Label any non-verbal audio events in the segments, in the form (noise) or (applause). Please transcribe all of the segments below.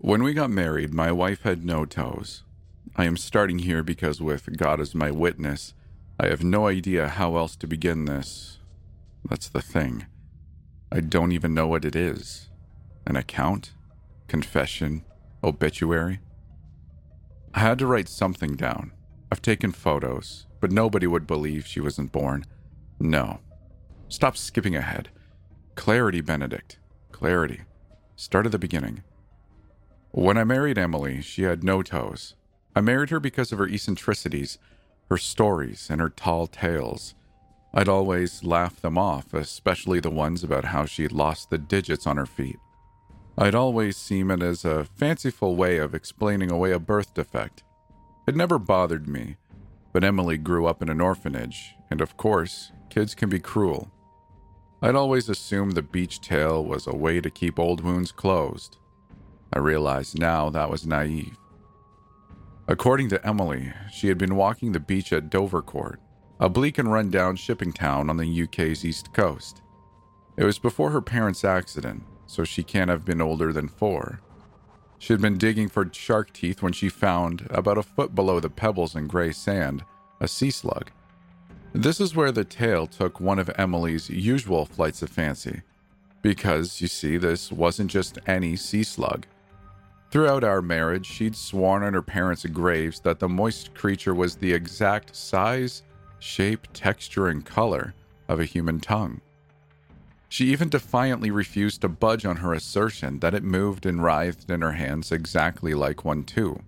When we got married, my wife had no toes. I am starting here because, with God as my witness, I have no idea how else to begin this. That's the thing. I don't even know what it is. An account? Confession? Obituary? I had to write something down. I've taken photos, but nobody would believe she wasn't born. No. Stop skipping ahead. Clarity, Benedict. Clarity. Start at the beginning. When I married Emily, she had no toes. I married her because of her eccentricities, her stories, and her tall tales. I'd always laugh them off, especially the ones about how she'd lost the digits on her feet. I'd always seen it as a fanciful way of explaining away a birth defect. It never bothered me, but Emily grew up in an orphanage, and of course, kids can be cruel. I'd always assumed the beach tale was a way to keep old wounds closed. I realized now that was naive. According to Emily, she had been walking the beach at Dovercourt, a bleak and run-down shipping town on the UK's east coast. It was before her parents' accident, so she can't have been older than four. She had been digging for shark teeth when she found, about a foot below the pebbles and gray sand, a sea slug. This is where the tale took one of Emily's usual flights of fancy, because, you see, this wasn't just any sea slug. Throughout our marriage, she'd sworn on her parents' graves that the moist creature was the exact size, shape, texture, and color of a human tongue. She even defiantly refused to budge on her assertion that it moved and writhed in her hands exactly like one, too.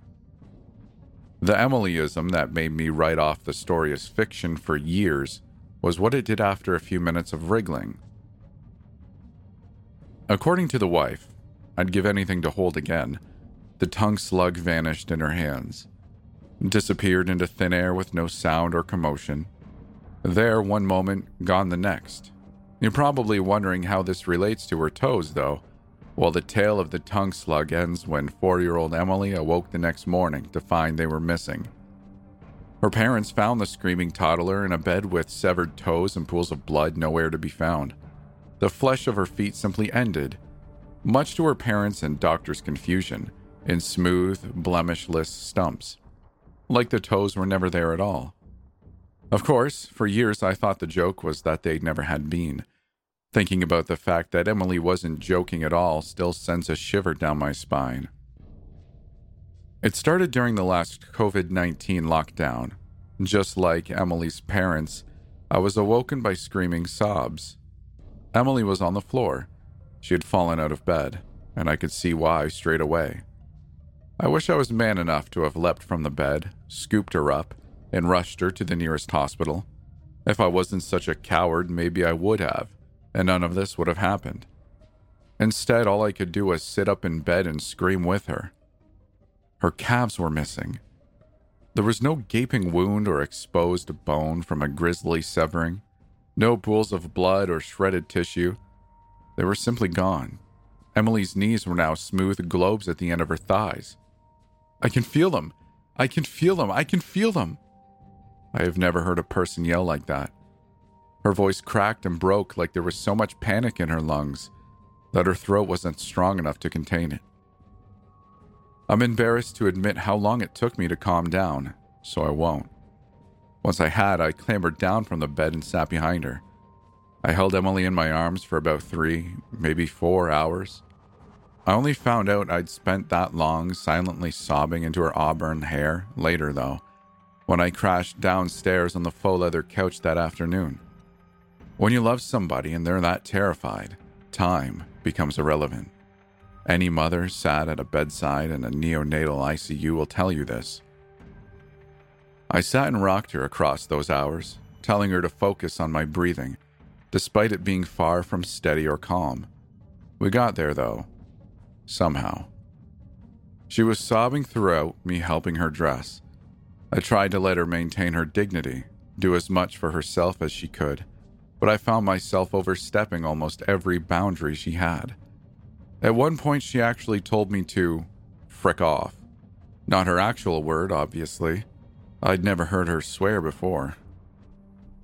The Emilyism that made me write off the story as fiction for years was what it did after a few minutes of wriggling. According to the wife, I'd give anything to hold again, the tongue slug vanished in her hands, disappeared into thin air with no sound or commotion. There one moment, gone the next. You're probably wondering how this relates to her toes, though. Well, the tale of the tongue slug ends when four year old Emily awoke the next morning to find they were missing. Her parents found the screaming toddler in a bed with severed toes and pools of blood nowhere to be found. The flesh of her feet simply ended. Much to her parents' and doctors' confusion, in smooth, blemishless stumps, like the toes were never there at all. Of course, for years I thought the joke was that they never had been. Thinking about the fact that Emily wasn't joking at all still sends a shiver down my spine. It started during the last COVID 19 lockdown. Just like Emily's parents, I was awoken by screaming sobs. Emily was on the floor. She had fallen out of bed, and I could see why straight away. I wish I was man enough to have leapt from the bed, scooped her up, and rushed her to the nearest hospital. If I wasn't such a coward, maybe I would have, and none of this would have happened. Instead, all I could do was sit up in bed and scream with her. Her calves were missing. There was no gaping wound or exposed bone from a grisly severing, no pools of blood or shredded tissue. They were simply gone. Emily's knees were now smooth globes at the end of her thighs. I can feel them. I can feel them. I can feel them. I have never heard a person yell like that. Her voice cracked and broke like there was so much panic in her lungs that her throat wasn't strong enough to contain it. I'm embarrassed to admit how long it took me to calm down, so I won't. Once I had, I clambered down from the bed and sat behind her. I held Emily in my arms for about three, maybe four hours. I only found out I'd spent that long silently sobbing into her auburn hair later, though, when I crashed downstairs on the faux leather couch that afternoon. When you love somebody and they're that terrified, time becomes irrelevant. Any mother sat at a bedside in a neonatal ICU will tell you this. I sat and rocked her across those hours, telling her to focus on my breathing, despite it being far from steady or calm. We got there, though, somehow. She was sobbing throughout me helping her dress. I tried to let her maintain her dignity, do as much for herself as she could, but I found myself overstepping almost every boundary she had. At one point, she actually told me to frick off. Not her actual word, obviously. I'd never heard her swear before.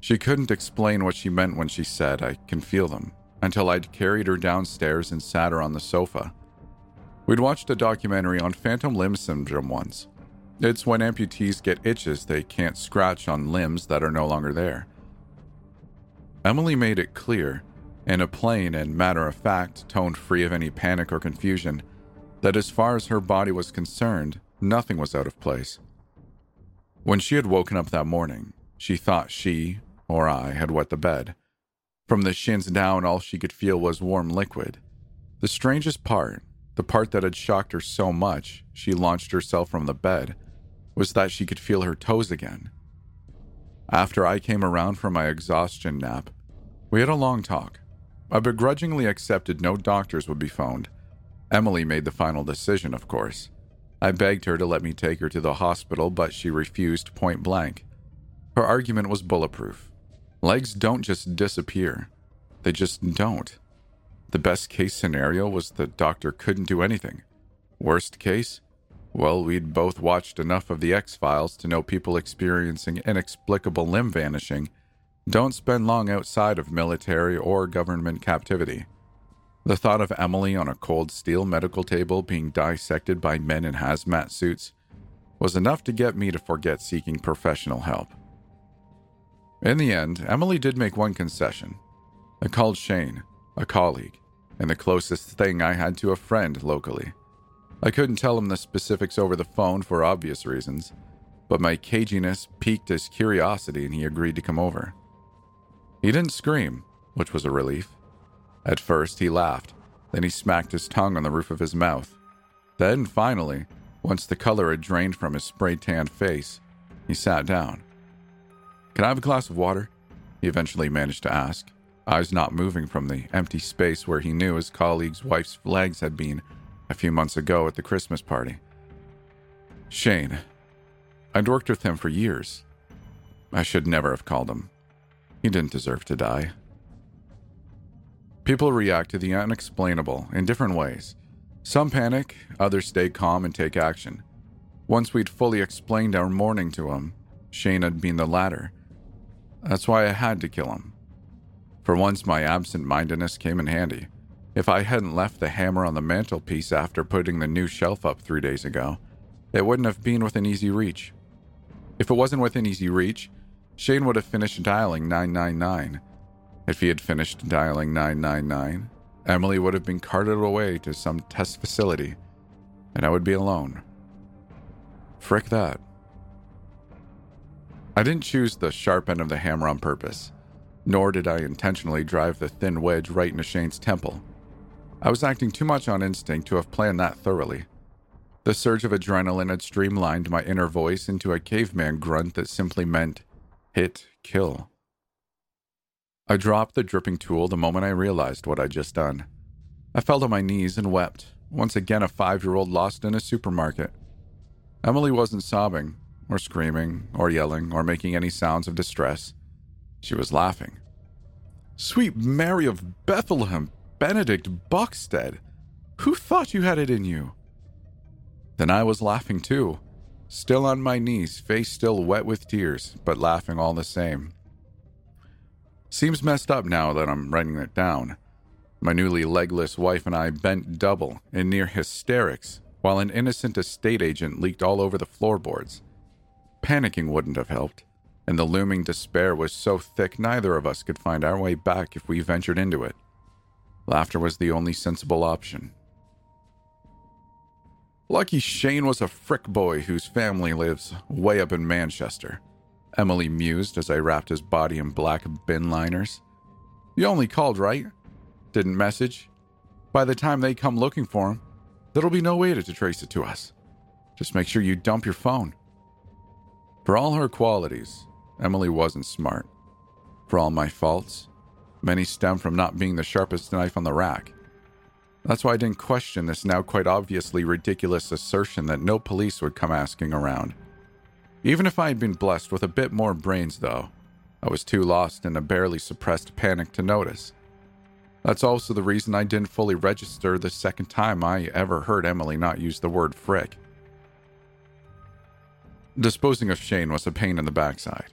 She couldn't explain what she meant when she said, I can feel them, until I'd carried her downstairs and sat her on the sofa. We'd watched a documentary on phantom limb syndrome once. It's when amputees get itches they can't scratch on limbs that are no longer there. Emily made it clear, in a plain and matter of fact tone free of any panic or confusion, that as far as her body was concerned, nothing was out of place. When she had woken up that morning, she thought she, or I, had wet the bed. From the shins down, all she could feel was warm liquid. The strangest part, the part that had shocked her so much she launched herself from the bed, was that she could feel her toes again. After I came around from my exhaustion nap, we had a long talk. I begrudgingly accepted no doctors would be phoned. Emily made the final decision, of course. I begged her to let me take her to the hospital, but she refused point blank. Her argument was bulletproof. Legs don't just disappear, they just don't. The best case scenario was the doctor couldn't do anything. Worst case? Well, we'd both watched enough of the X Files to know people experiencing inexplicable limb vanishing don't spend long outside of military or government captivity. The thought of Emily on a cold steel medical table being dissected by men in hazmat suits was enough to get me to forget seeking professional help. In the end, Emily did make one concession. I called Shane, a colleague, and the closest thing I had to a friend locally. I couldn't tell him the specifics over the phone for obvious reasons, but my caginess piqued his curiosity and he agreed to come over. He didn't scream, which was a relief. At first, he laughed, then he smacked his tongue on the roof of his mouth. Then, finally, once the color had drained from his spray tanned face, he sat down. Can I have a glass of water? He eventually managed to ask, eyes not moving from the empty space where he knew his colleague's wife's legs had been a few months ago at the Christmas party. Shane. I'd worked with him for years. I should never have called him. He didn't deserve to die. People react to the unexplainable in different ways. Some panic, others stay calm and take action. Once we'd fully explained our mourning to him, Shane had been the latter. That's why I had to kill him. For once, my absent mindedness came in handy. If I hadn't left the hammer on the mantelpiece after putting the new shelf up three days ago, it wouldn't have been within easy reach. If it wasn't within easy reach, Shane would have finished dialing 999. If he had finished dialing 999, Emily would have been carted away to some test facility, and I would be alone. Frick that. I didn't choose the sharp end of the hammer on purpose, nor did I intentionally drive the thin wedge right into Shane's temple. I was acting too much on instinct to have planned that thoroughly. The surge of adrenaline had streamlined my inner voice into a caveman grunt that simply meant, Hit kill. I dropped the dripping tool the moment I realized what I'd just done. I fell to my knees and wept, once again a five year old lost in a supermarket. Emily wasn't sobbing, or screaming, or yelling, or making any sounds of distress. She was laughing. Sweet Mary of Bethlehem, Benedict Buxted, who thought you had it in you? Then I was laughing too, Still on my knees, face still wet with tears, but laughing all the same. Seems messed up now that I'm writing it down. My newly legless wife and I bent double in near hysterics while an innocent estate agent leaked all over the floorboards. Panicking wouldn't have helped, and the looming despair was so thick neither of us could find our way back if we ventured into it. Laughter was the only sensible option. Lucky Shane was a frick boy whose family lives way up in Manchester. Emily mused as I wrapped his body in black bin liners. You only called, right? Didn't message? By the time they come looking for him, there'll be no way to trace it to us. Just make sure you dump your phone. For all her qualities, Emily wasn't smart. For all my faults, many stem from not being the sharpest knife on the rack. That's why I didn't question this now quite obviously ridiculous assertion that no police would come asking around. Even if I had been blessed with a bit more brains, though, I was too lost in a barely suppressed panic to notice. That's also the reason I didn't fully register the second time I ever heard Emily not use the word frick. Disposing of Shane was a pain in the backside.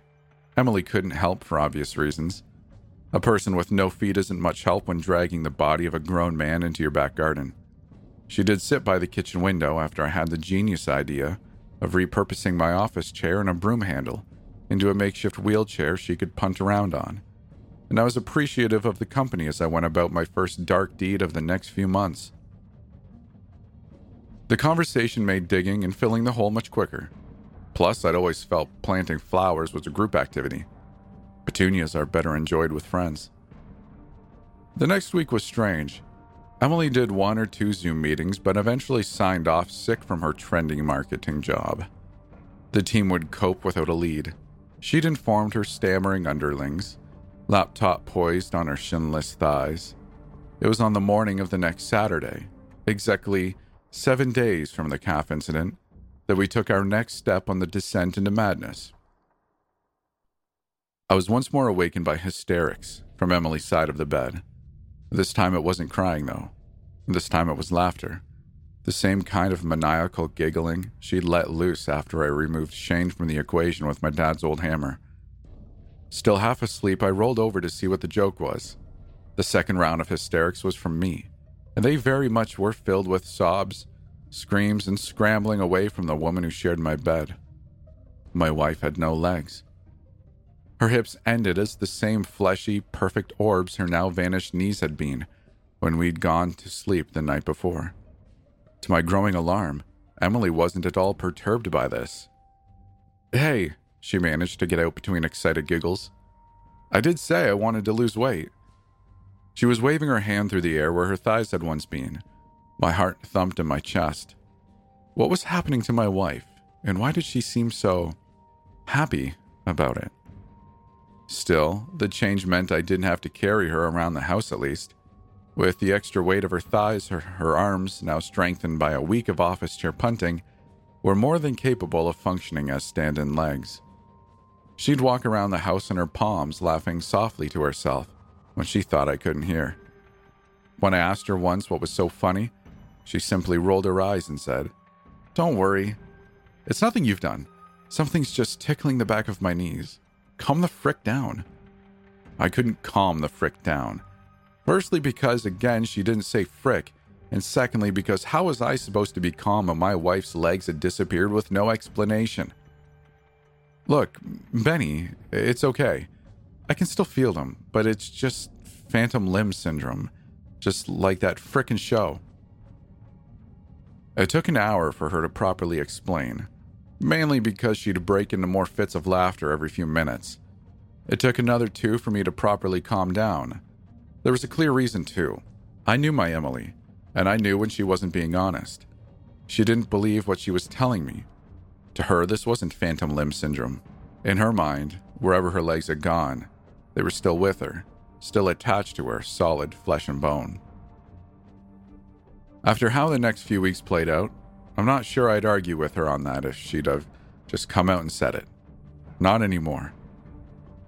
Emily couldn't help for obvious reasons. A person with no feet isn't much help when dragging the body of a grown man into your back garden. She did sit by the kitchen window after I had the genius idea of repurposing my office chair and a broom handle into a makeshift wheelchair she could punt around on. And I was appreciative of the company as I went about my first dark deed of the next few months. The conversation made digging and filling the hole much quicker. Plus, I'd always felt planting flowers was a group activity. Petunias are better enjoyed with friends. The next week was strange. Emily did one or two Zoom meetings, but eventually signed off sick from her trending marketing job. The team would cope without a lead. She'd informed her stammering underlings, laptop poised on her shinless thighs. It was on the morning of the next Saturday, exactly seven days from the calf incident, that we took our next step on the descent into madness. I was once more awakened by hysterics from Emily's side of the bed. This time it wasn't crying, though. This time it was laughter. The same kind of maniacal giggling she'd let loose after I removed Shane from the equation with my dad's old hammer. Still half asleep, I rolled over to see what the joke was. The second round of hysterics was from me, and they very much were filled with sobs, screams, and scrambling away from the woman who shared my bed. My wife had no legs. Her hips ended as the same fleshy, perfect orbs her now vanished knees had been when we'd gone to sleep the night before. To my growing alarm, Emily wasn't at all perturbed by this. Hey, she managed to get out between excited giggles. I did say I wanted to lose weight. She was waving her hand through the air where her thighs had once been. My heart thumped in my chest. What was happening to my wife, and why did she seem so happy about it? Still, the change meant I didn't have to carry her around the house at least. With the extra weight of her thighs, her, her arms, now strengthened by a week of office chair punting, were more than capable of functioning as stand in legs. She'd walk around the house in her palms, laughing softly to herself when she thought I couldn't hear. When I asked her once what was so funny, she simply rolled her eyes and said, Don't worry. It's nothing you've done. Something's just tickling the back of my knees. Calm the frick down. I couldn't calm the frick down. Firstly, because again, she didn't say frick, and secondly, because how was I supposed to be calm when my wife's legs had disappeared with no explanation? Look, Benny, it's okay. I can still feel them, but it's just phantom limb syndrome, just like that frickin' show. It took an hour for her to properly explain, mainly because she'd break into more fits of laughter every few minutes. It took another two for me to properly calm down. There was a clear reason, too. I knew my Emily, and I knew when she wasn't being honest. She didn't believe what she was telling me. To her, this wasn't phantom limb syndrome. In her mind, wherever her legs had gone, they were still with her, still attached to her, solid flesh and bone. After how the next few weeks played out, I'm not sure I'd argue with her on that if she'd have just come out and said it. Not anymore.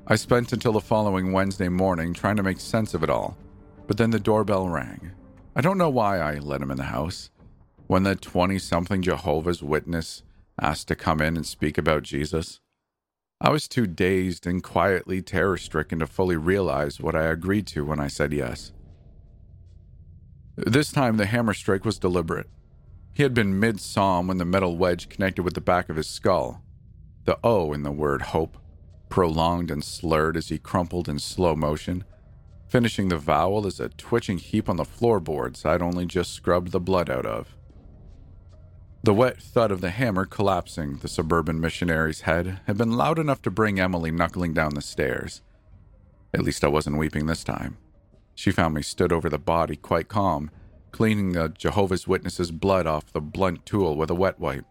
I spent until the following Wednesday morning trying to make sense of it all, but then the doorbell rang. I don't know why I let him in the house. When the 20 something Jehovah's Witness asked to come in and speak about Jesus, I was too dazed and quietly terror stricken to fully realize what I agreed to when I said yes. This time, the hammer strike was deliberate. He had been mid psalm when the metal wedge connected with the back of his skull. The O in the word hope prolonged and slurred as he crumpled in slow motion, finishing the vowel as a twitching heap on the floorboards I'd only just scrubbed the blood out of. The wet thud of the hammer collapsing the suburban missionary's head had been loud enough to bring Emily knuckling down the stairs. At least I wasn't weeping this time. She found me stood over the body, quite calm, cleaning the Jehovah's Witnesses' blood off the blunt tool with a wet wipe.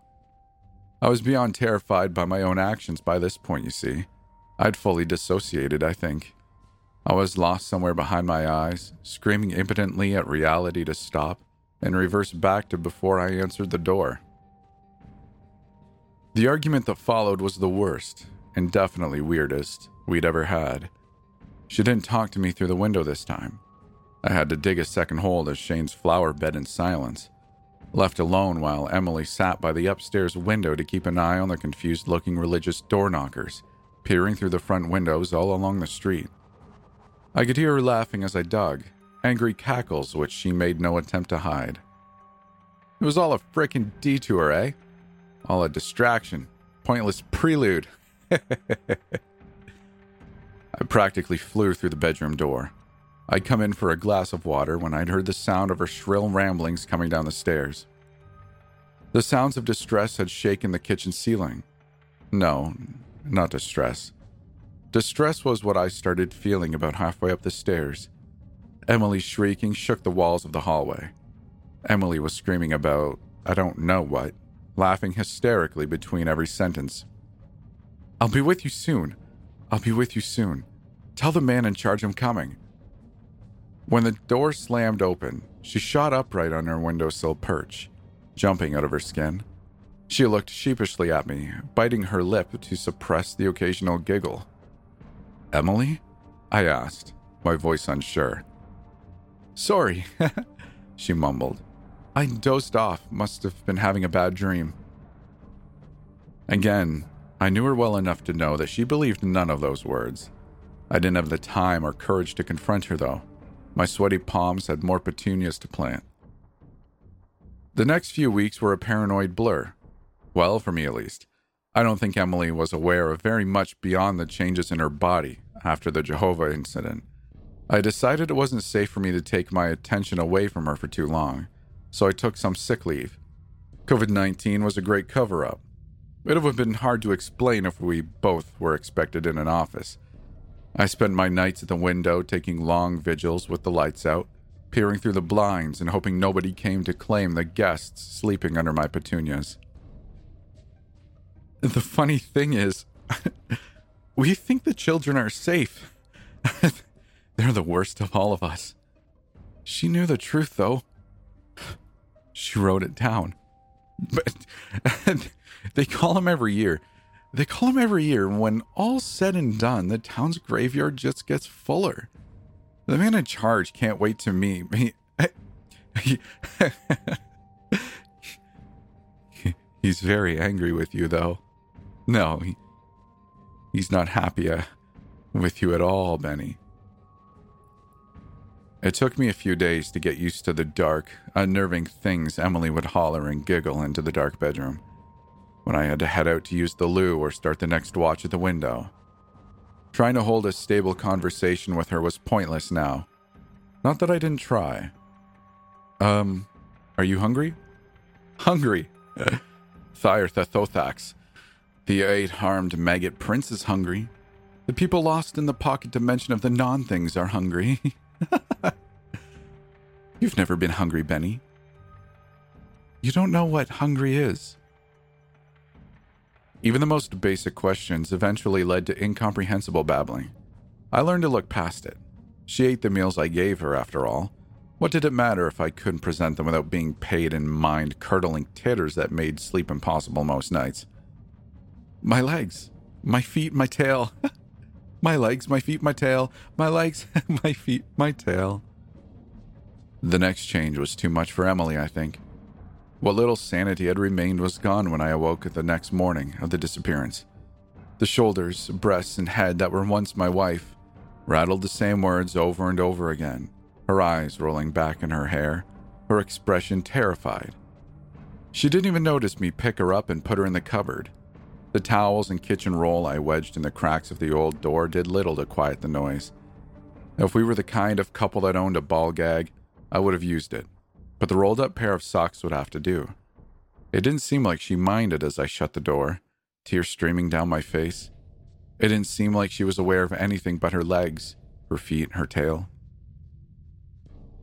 I was beyond terrified by my own actions by this point, you see. I'd fully dissociated, I think. I was lost somewhere behind my eyes, screaming impotently at reality to stop, and reversed back to before I answered the door. The argument that followed was the worst, and definitely weirdest, we'd ever had. She didn't talk to me through the window this time. I had to dig a second hole to Shane's flower bed in silence, left alone while Emily sat by the upstairs window to keep an eye on the confused looking religious door knockers, peering through the front windows all along the street. I could hear her laughing as I dug, angry cackles which she made no attempt to hide. It was all a frickin' detour, eh? All a distraction, pointless prelude. (laughs) I practically flew through the bedroom door. I'd come in for a glass of water when I'd heard the sound of her shrill ramblings coming down the stairs. The sounds of distress had shaken the kitchen ceiling. No, not distress. Distress was what I started feeling about halfway up the stairs. Emily's shrieking shook the walls of the hallway. Emily was screaming about, I don't know what, laughing hysterically between every sentence. I'll be with you soon. I'll be with you soon. Tell the man in charge I'm coming. When the door slammed open, she shot upright on her windowsill perch, jumping out of her skin. She looked sheepishly at me, biting her lip to suppress the occasional giggle. Emily? I asked, my voice unsure. Sorry, (laughs) she mumbled. I dozed off, must have been having a bad dream. Again, I knew her well enough to know that she believed none of those words. I didn't have the time or courage to confront her, though. My sweaty palms had more petunias to plant. The next few weeks were a paranoid blur. Well, for me at least. I don't think Emily was aware of very much beyond the changes in her body after the Jehovah incident. I decided it wasn't safe for me to take my attention away from her for too long, so I took some sick leave. COVID 19 was a great cover up. It would have been hard to explain if we both were expected in an office. I spent my nights at the window taking long vigils with the lights out, peering through the blinds and hoping nobody came to claim the guests sleeping under my petunias. The funny thing is, (laughs) we think the children are safe. (laughs) They're the worst of all of us. She knew the truth, though. (sighs) She wrote it down. But (laughs) they call him every year. They call him every year. When all's said and done, the town's graveyard just gets fuller. The man in charge can't wait to meet me. (laughs) He's very angry with you, though. No, he, he's not happy uh, with you at all, Benny. It took me a few days to get used to the dark, unnerving things Emily would holler and giggle into the dark bedroom when I had to head out to use the loo or start the next watch at the window. Trying to hold a stable conversation with her was pointless now. Not that I didn't try. Um, are you hungry? Hungry. (laughs) Thyrtha Thothax. The eight harmed maggot prince is hungry. The people lost in the pocket dimension of the non things are hungry. (laughs) (laughs) You've never been hungry, Benny. You don't know what hungry is. Even the most basic questions eventually led to incomprehensible babbling. I learned to look past it. She ate the meals I gave her, after all. What did it matter if I couldn't present them without being paid in mind curdling titters that made sleep impossible most nights? My legs, my feet, my tail. (laughs) my legs, my feet, my tail. My legs, (laughs) my feet, my tail. The next change was too much for Emily, I think. What little sanity had remained was gone when I awoke the next morning of the disappearance. The shoulders, breasts, and head that were once my wife rattled the same words over and over again, her eyes rolling back in her hair, her expression terrified. She didn't even notice me pick her up and put her in the cupboard. The towels and kitchen roll I wedged in the cracks of the old door did little to quiet the noise. If we were the kind of couple that owned a ball gag, I would have used it but the rolled up pair of socks would have to do. It didn't seem like she minded as I shut the door, tears streaming down my face. It didn't seem like she was aware of anything but her legs, her feet, her tail.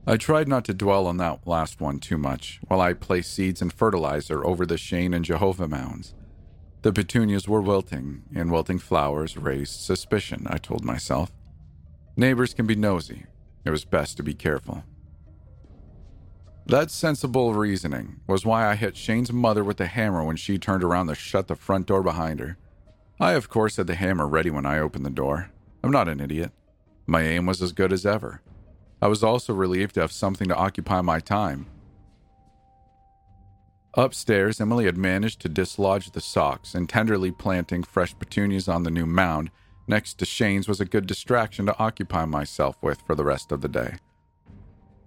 I tried not to dwell on that last one too much while I placed seeds and fertilizer over the Shane and Jehovah mounds. The petunias were wilting, and wilting flowers raised suspicion, I told myself. Neighbors can be nosy. It was best to be careful. That sensible reasoning was why I hit Shane's mother with the hammer when she turned around to shut the front door behind her. I, of course, had the hammer ready when I opened the door. I'm not an idiot. My aim was as good as ever. I was also relieved to have something to occupy my time. Upstairs, Emily had managed to dislodge the socks, and tenderly planting fresh petunias on the new mound next to Shane's was a good distraction to occupy myself with for the rest of the day.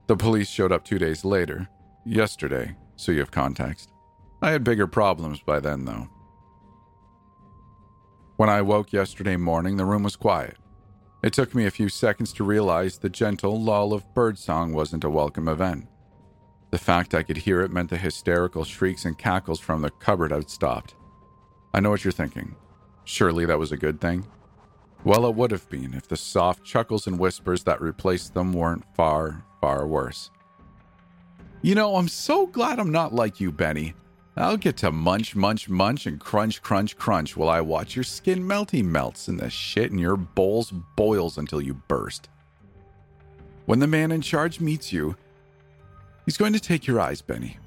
The police showed up two days later, yesterday, so you have context. I had bigger problems by then, though. When I woke yesterday morning, the room was quiet. It took me a few seconds to realize the gentle lull of birdsong wasn't a welcome event. The fact I could hear it meant the hysterical shrieks and cackles from the cupboard had stopped. I know what you're thinking. Surely that was a good thing? Well, it would have been if the soft chuckles and whispers that replaced them weren't far, far worse. You know, I'm so glad I'm not like you, Benny. I'll get to munch, munch, munch, and crunch, crunch, crunch while I watch your skin melty melts and the shit in your bowls boils until you burst. When the man in charge meets you, he's going to take your eyes, Benny.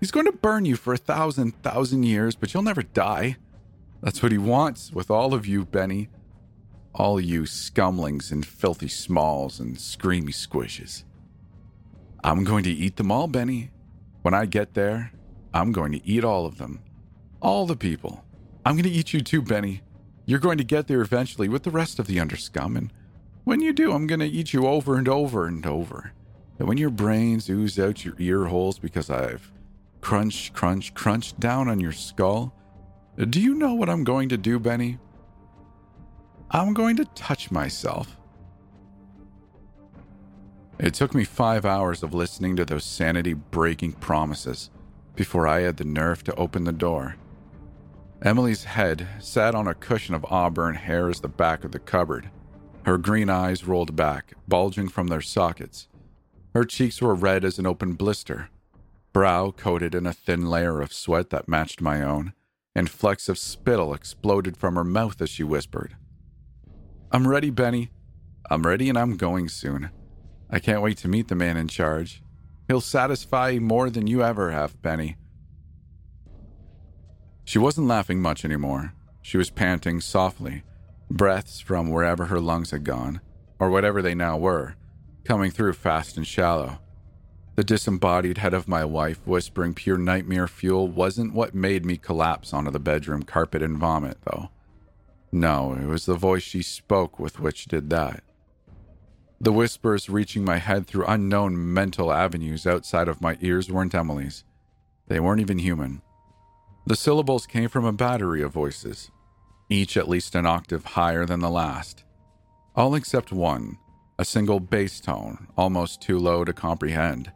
He's going to burn you for a thousand, thousand years, but you'll never die. That's what he wants with all of you, Benny. All you scumlings and filthy smalls and screamy squishes. I'm going to eat them all, Benny. When I get there, I'm going to eat all of them. All the people. I'm going to eat you too, Benny. You're going to get there eventually with the rest of the underscum, and when you do, I'm going to eat you over and over and over. And when your brains ooze out your ear holes because I've crunch, crunch, crunched down on your skull, do you know what I'm going to do, Benny? I'm going to touch myself. It took me five hours of listening to those sanity breaking promises before I had the nerve to open the door. Emily's head sat on a cushion of auburn hair as the back of the cupboard. Her green eyes rolled back, bulging from their sockets. Her cheeks were red as an open blister, brow coated in a thin layer of sweat that matched my own, and flecks of spittle exploded from her mouth as she whispered, I'm ready, Benny. I'm ready and I'm going soon. I can't wait to meet the man in charge. He'll satisfy more than you ever have, Benny. She wasn't laughing much anymore. She was panting softly, breaths from wherever her lungs had gone, or whatever they now were, coming through fast and shallow. The disembodied head of my wife whispering pure nightmare fuel wasn't what made me collapse onto the bedroom carpet and vomit, though. No, it was the voice she spoke with which did that. The whispers reaching my head through unknown mental avenues outside of my ears weren't Emily's. They weren't even human. The syllables came from a battery of voices, each at least an octave higher than the last. All except one, a single bass tone, almost too low to comprehend,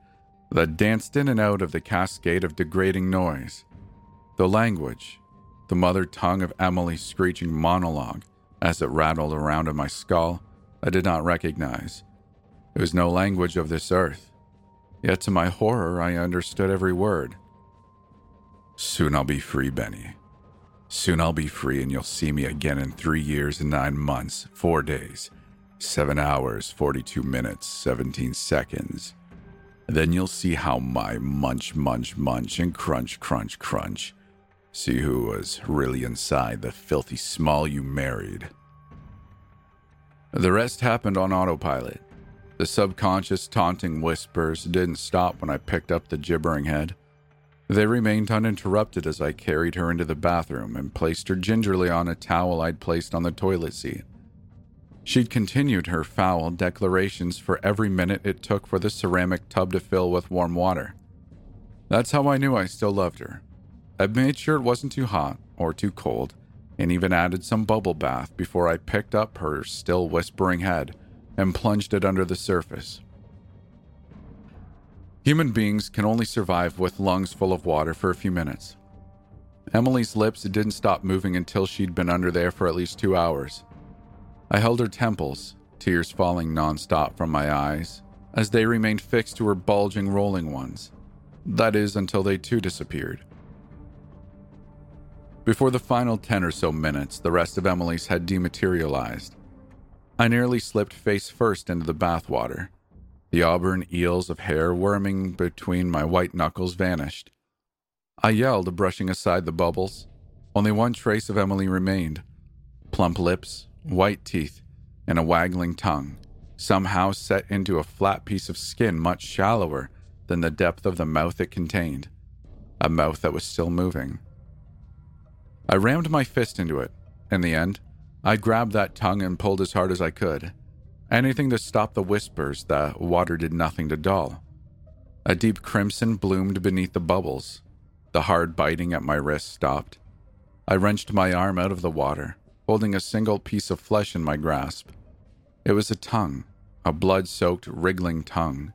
that danced in and out of the cascade of degrading noise. The language, the mother tongue of Emily's screeching monologue, as it rattled around in my skull, I did not recognize. It was no language of this earth. Yet to my horror, I understood every word. Soon I'll be free, Benny. Soon I'll be free, and you'll see me again in three years and nine months, four days, seven hours, 42 minutes, 17 seconds. Then you'll see how my munch, munch, munch, and crunch, crunch, crunch. See who was really inside the filthy small you married. The rest happened on autopilot. The subconscious taunting whispers didn't stop when I picked up the gibbering head. They remained uninterrupted as I carried her into the bathroom and placed her gingerly on a towel I'd placed on the toilet seat. She'd continued her foul declarations for every minute it took for the ceramic tub to fill with warm water. That's how I knew I still loved her. I'd made sure it wasn't too hot or too cold, and even added some bubble bath before I picked up her still whispering head and plunged it under the surface. Human beings can only survive with lungs full of water for a few minutes. Emily's lips didn't stop moving until she'd been under there for at least two hours. I held her temples, tears falling nonstop from my eyes, as they remained fixed to her bulging, rolling ones. That is, until they too disappeared. Before the final 10 or so minutes, the rest of Emily's had dematerialized. I nearly slipped face first into the bathwater. The auburn eels of hair worming between my white knuckles vanished. I yelled, brushing aside the bubbles. Only one trace of Emily remained plump lips, white teeth, and a waggling tongue, somehow set into a flat piece of skin much shallower than the depth of the mouth it contained. A mouth that was still moving. I rammed my fist into it. In the end, I grabbed that tongue and pulled as hard as I could. Anything to stop the whispers that water did nothing to dull. A deep crimson bloomed beneath the bubbles. The hard biting at my wrist stopped. I wrenched my arm out of the water, holding a single piece of flesh in my grasp. It was a tongue, a blood soaked, wriggling tongue.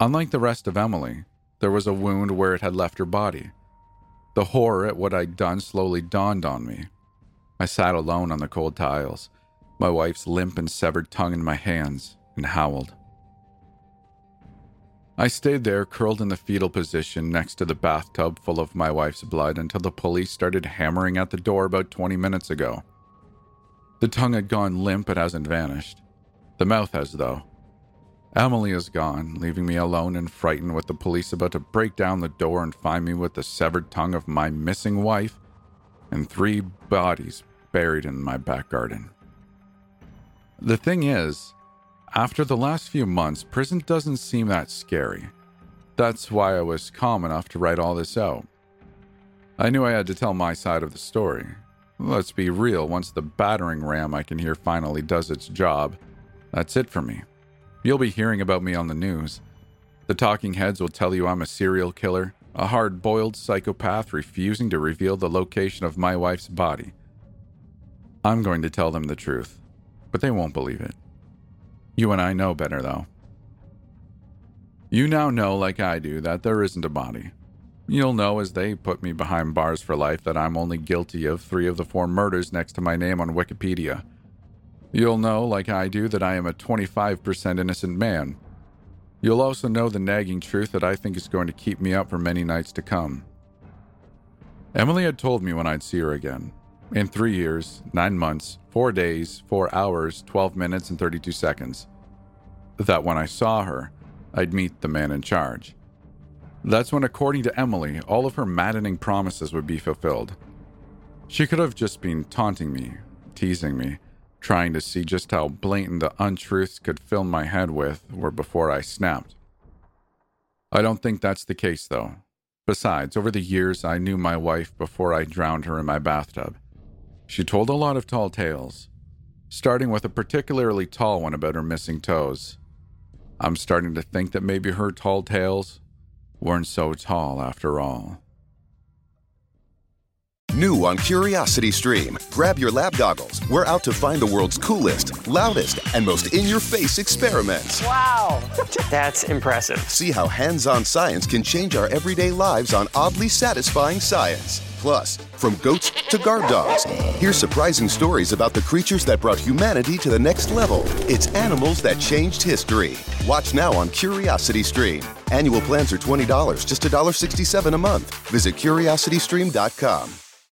Unlike the rest of Emily, there was a wound where it had left her body. The horror at what I'd done slowly dawned on me. I sat alone on the cold tiles, my wife's limp and severed tongue in my hands, and howled. I stayed there, curled in the fetal position next to the bathtub full of my wife's blood, until the police started hammering at the door about 20 minutes ago. The tongue had gone limp, it hasn't vanished. The mouth has, though. Emily is gone, leaving me alone and frightened with the police about to break down the door and find me with the severed tongue of my missing wife and three bodies buried in my back garden. The thing is, after the last few months, prison doesn't seem that scary. That's why I was calm enough to write all this out. I knew I had to tell my side of the story. Let's be real, once the battering ram I can hear finally does its job, that's it for me. You'll be hearing about me on the news. The talking heads will tell you I'm a serial killer, a hard boiled psychopath refusing to reveal the location of my wife's body. I'm going to tell them the truth, but they won't believe it. You and I know better, though. You now know, like I do, that there isn't a body. You'll know as they put me behind bars for life that I'm only guilty of three of the four murders next to my name on Wikipedia. You'll know, like I do, that I am a 25% innocent man. You'll also know the nagging truth that I think is going to keep me up for many nights to come. Emily had told me when I'd see her again. In three years, nine months, four days, four hours, 12 minutes, and 32 seconds. That when I saw her, I'd meet the man in charge. That's when, according to Emily, all of her maddening promises would be fulfilled. She could have just been taunting me, teasing me, trying to see just how blatant the untruths could fill my head with were before I snapped. I don't think that's the case, though. Besides, over the years, I knew my wife before I drowned her in my bathtub. She told a lot of tall tales, starting with a particularly tall one about her missing toes. I'm starting to think that maybe her tall tales weren't so tall after all. New on Curiosity Stream. Grab your lab goggles. We're out to find the world's coolest, loudest, and most in your face experiments. Wow, (laughs) that's impressive. See how hands on science can change our everyday lives on oddly satisfying science. Plus, from goats to guard dogs, hear surprising stories about the creatures that brought humanity to the next level. It's animals that changed history. Watch now on Curiosity Stream. Annual plans are $20, just $1.67 a month. Visit curiositystream.com.